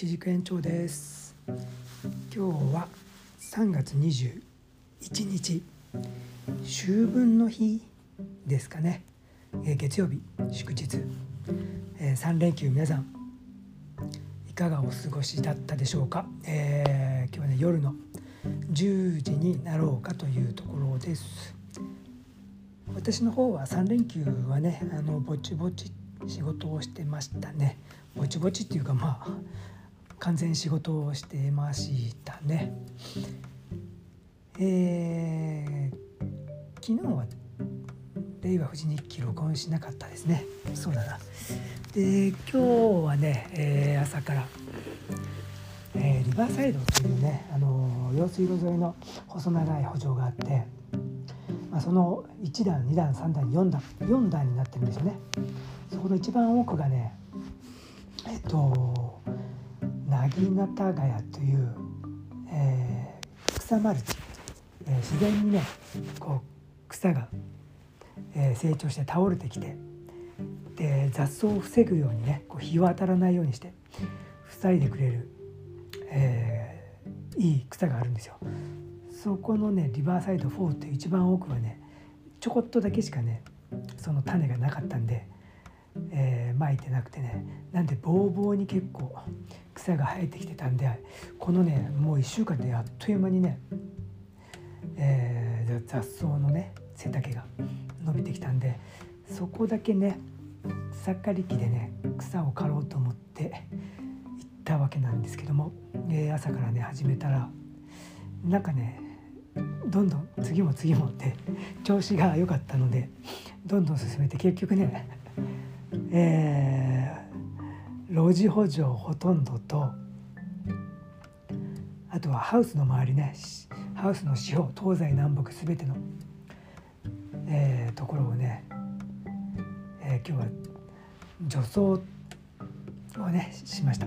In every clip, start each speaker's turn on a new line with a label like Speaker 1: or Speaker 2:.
Speaker 1: 一軸延長です。今日は3月21日秋分の日ですかね、えー、月曜日祝日、えー、3連休皆さんいかがお過ごしだったでしょうか、えー、今日はね夜の10時になろうかというところです。私の方は3連休はねあのぼちぼち仕事をしてましたね。ぼちぼちっていうかまあ完全仕事をしてましたね。えー、昨日は令和富士日記録音しなかったですね。そうだな。で今日はね、えー、朝から、えー、リバーサイドというねあの用水路沿いの細長い補助があってまあ、その1段2段3段4段4段になってるんですよね。そこの一番奥がねえっと薙刀ヶ谷という、えー、草マルチ、えー、自然にねこう草が、えー、成長して倒れてきてで雑草を防ぐようにねこう日を当たらないようにして塞いでくれる、えー、いい草があるんですよ。そこのねリバーサイド4っていう一番奥はねちょこっとだけしかねその種がなかったんで、えー、巻いてなくてねなんでボーボーに結構草が生えてきてたんでこのねもう1週間であっという間にね、えー、雑草のね背丈が伸びてきたんでそこだけね草刈り機でね草を刈ろうと思って行ったわけなんですけども、えー、朝からね始めたらなんかねどんどん次も次もって調子が良かったのでどんどん進めて結局ねえー、路地補助ほとんどとあとはハウスの周りねハウスの四方東西南北全ての、えー、ところをね、えー、今日は除草をねしました。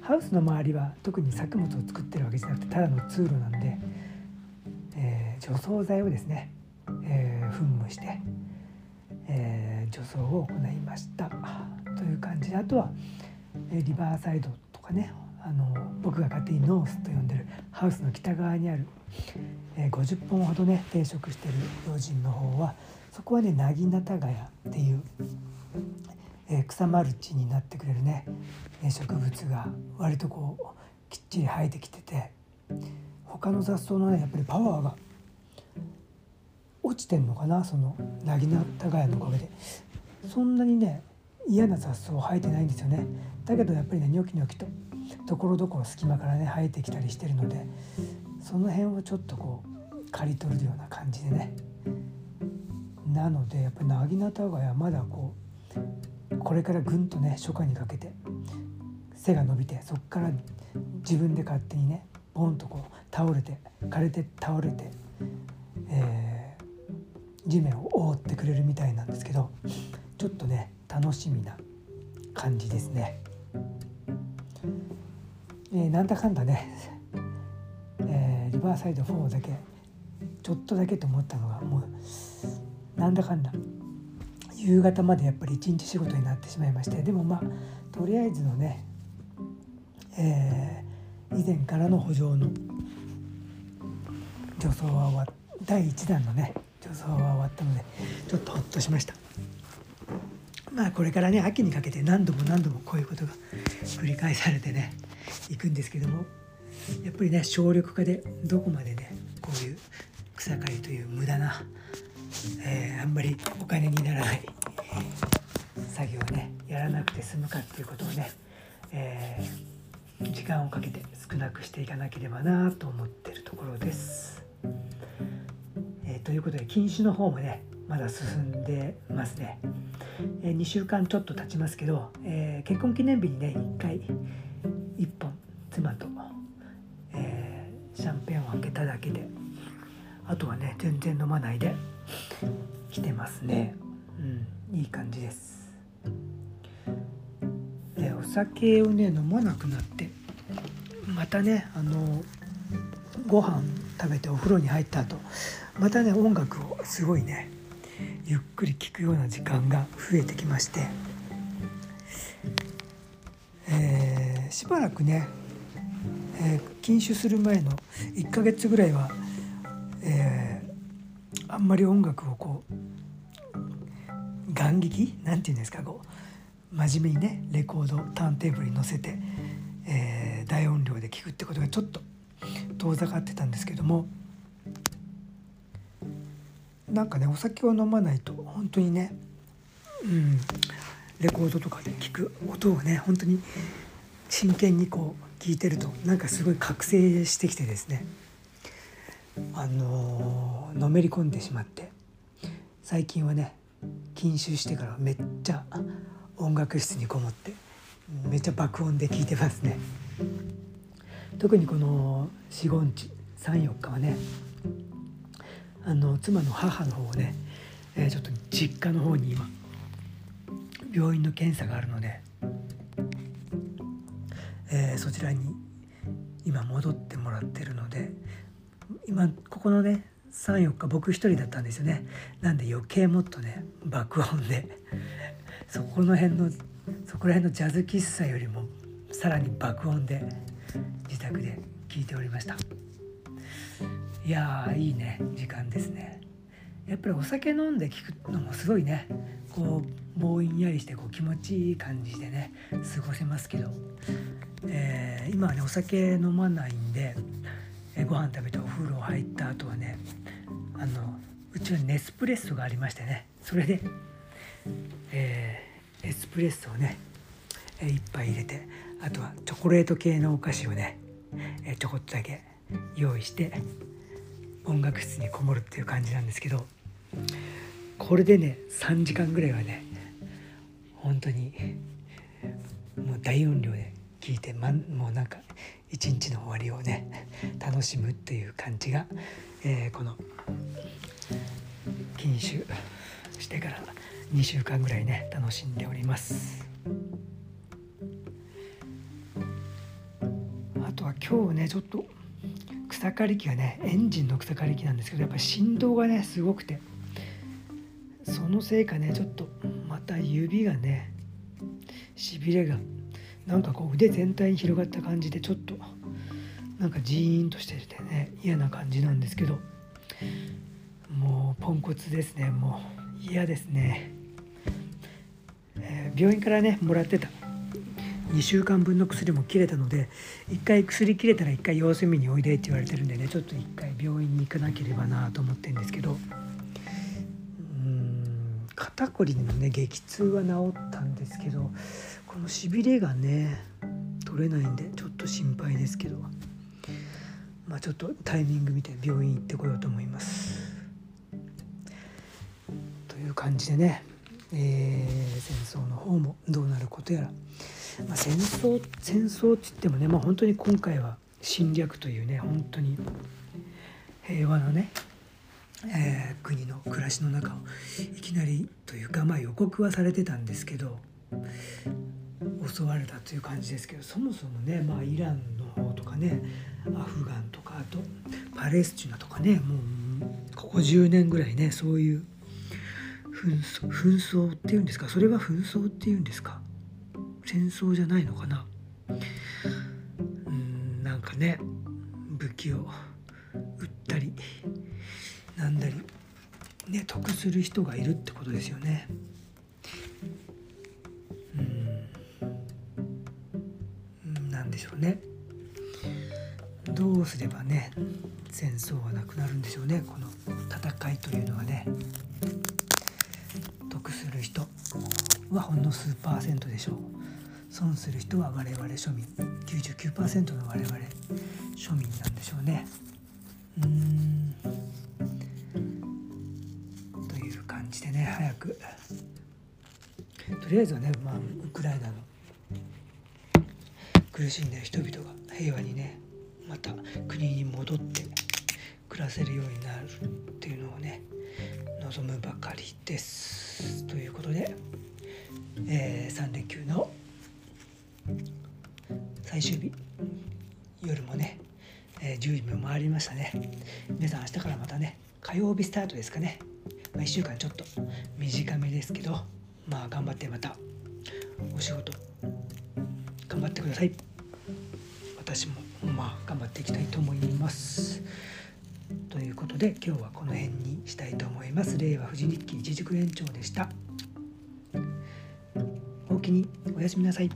Speaker 1: ハウスの周りは特に作物を作ってるわけじゃなくてただの通路なんで除草剤をですね、えー、噴霧して、えー、除草を行いました。という感じであとは、リバーサイドとかねあの僕が勝手にノースと呼んでるハウスの北側にある、え、50本ほどね定食してる老人の方はそこはね薙ナガヤっていう、え、草マルチになってくれるね植物が割とこうきっちり生えてきてて他の雑草のねやっぱりパワーが落ちてんのかなそのなぎなたがやのおかげで。そんなにね嫌な雑草生えてないんですよね。だけどやっぱりねニョキニョキとところどころ隙間からね生えてきたりしてるのでその辺をちょっとこう刈り取るような感じでねなのでやっぱりなぎなたがやまだこうこれからぐんとね初夏にかけて背が伸びてそこから自分で勝手にねボンとこう倒れて枯れて倒れて、えー地面を覆ってくれるみたいなんですけどちょっとね楽しみな感じですね。えー、なんだかんだね、えー、リバーサイド4だけちょっとだけと思ったのがもうなんだかんだ。夕方までやっぱり一日仕事になってしまいましてでもまあとりあえずのね、えー、以前からの補助の助走は終わ第1弾のね助走は終わったのでちょっとほっとしました。まあこれからね秋にかけて何度も何度もこういうことが繰り返されてねいくんですけどもやっぱりね省力化でどこまでねこういう草刈りという無駄な、えー、あんまりお金にならない作業をねやらなくて済むかっていうことをね、えー、時間をかけて少なくしていかなければなと思ってるところです。えということで禁酒の方もねまだ進んでますね、えー、2週間ちょっと経ちますけど、え、結婚記念日にね1回1本妻と、えー、シャンペーンを開けただけであとはね全然飲まないで来てますね。うんいい感じです。でお酒をね飲まなくなってまたねあのご飯食べてお風呂に入った後またね音楽をすごいねゆっくり聴くような時間が増えてきまして、しばらくね、えー、禁酒する前の1ヶ月ぐらいは、えー、あんまり音楽をこう眼劇なんて言うんですかこう真面目にねレコードターンテーブルに乗せて、えー、大音量で聴くってことがちょっと遠ざかってたんですけどもなんかねお酒を飲まないと本当にね、うん、レコードとかで聴く音をね本当に真剣にこう聞いてるとなんかすごい覚醒してきてですね。あの、のめり込んでしまって最近はね禁酒してからめっちゃ音楽室にこもってめっちゃ爆音で聴いてますね。特にこの四五日34日はねあの妻の母の方をね、えー、ちょっと実家の方に今病院の検査があるので、えー、そちらに今戻ってもらってるので今ここのね34日僕一人だったんですよね。なんで余計もっとね爆音で。そこの辺のそこら辺のジャズ喫茶よりもさらに爆音で自宅で聞いておりました。いやいいね時間ですね。やっぱりお酒飲んで聞くのもすごいね。こうぼんやりしてこう気持ちいい感じでね過ごせますけど、えー、今はねお酒飲まないんで、えー、ご飯食べてお風呂入った後はねあのうちはネスプレッソがありましてね。それで、えー、エスプレッソをね1杯入れてあとはチョコレート系のお菓子をねちょこっとだけ用意して音楽室にこもるっていう感じなんですけど。これでね3時間ぐらいはね本当にもう大音量で聴いて、ま、もうなんか一日の終わりをね楽しむっていう感じが、えー、この禁酒してから2週間ぐらいね楽しんでおります。あとは今日ねちょっと草刈り機がねエンジンの草刈り機なんですけどやっぱり振動がねすごくて。そのせいかねちょっとまた指がねしびれがなんかこう腕全体に広がった感じでちょっとなんかジーンとしててね嫌な感じなんですけどもうポンコツですねもう嫌ですね、えー、病院からねもらってた。2週間分の薬も切れたので1回薬切れたら1回様子見においでって言われてるんでねちょっと1回病院に行かなければなと思ってるんですけど。うん肩こりのね激痛は治ったんですけどこのしびれがね取れないんでちょっと心配ですけどまあちょっとタイミング見て病院行ってこようと思います。という感じでね、えー、戦争の方もどうなることやら。まあ、戦争戦争って言ってもね、まあ、本当に今回は侵略というね本当に平和なね、えー、国の暮らしの中をいきなりというか、まあ、予告はされてたんですけど襲われたという感じですけどそもそもね、まあ、イランの方とかねアフガンとかあとパレスチナとかねもうここ10年ぐらいねそういう紛争紛争っていうんですかそれは紛争っていうんですか戦争じゃないのかな。うんなんかね武器を売ったりなんだりね得する人がいるってことですよね。うんなんでしょうね。どうすればね戦争はなくなるんでしょうねこの戦いというのはね。得する人はほんの数パーセントでしょう。損する人は我々庶民99%の我々庶民なんでしょうねうーん早く。とりあえずはね、まあ、ウクライナの苦しんでる人々が平和にねまた国に戻って暮らせるようになるっていうのをね望むばかりです。ということで、えー、3連休の最終日夜もね、えー、10時も回りましたね。皆さん明日からまたね火曜日スタートですかね、まあ、1週間ちょっと短めですけどまあ頑張ってまたお仕事頑張ってください私もまあ頑張っていきたいと思います。ということで今日はこの辺にしたいと思います。令和富士日記一軸延長でした。おおきにおやすみなさい。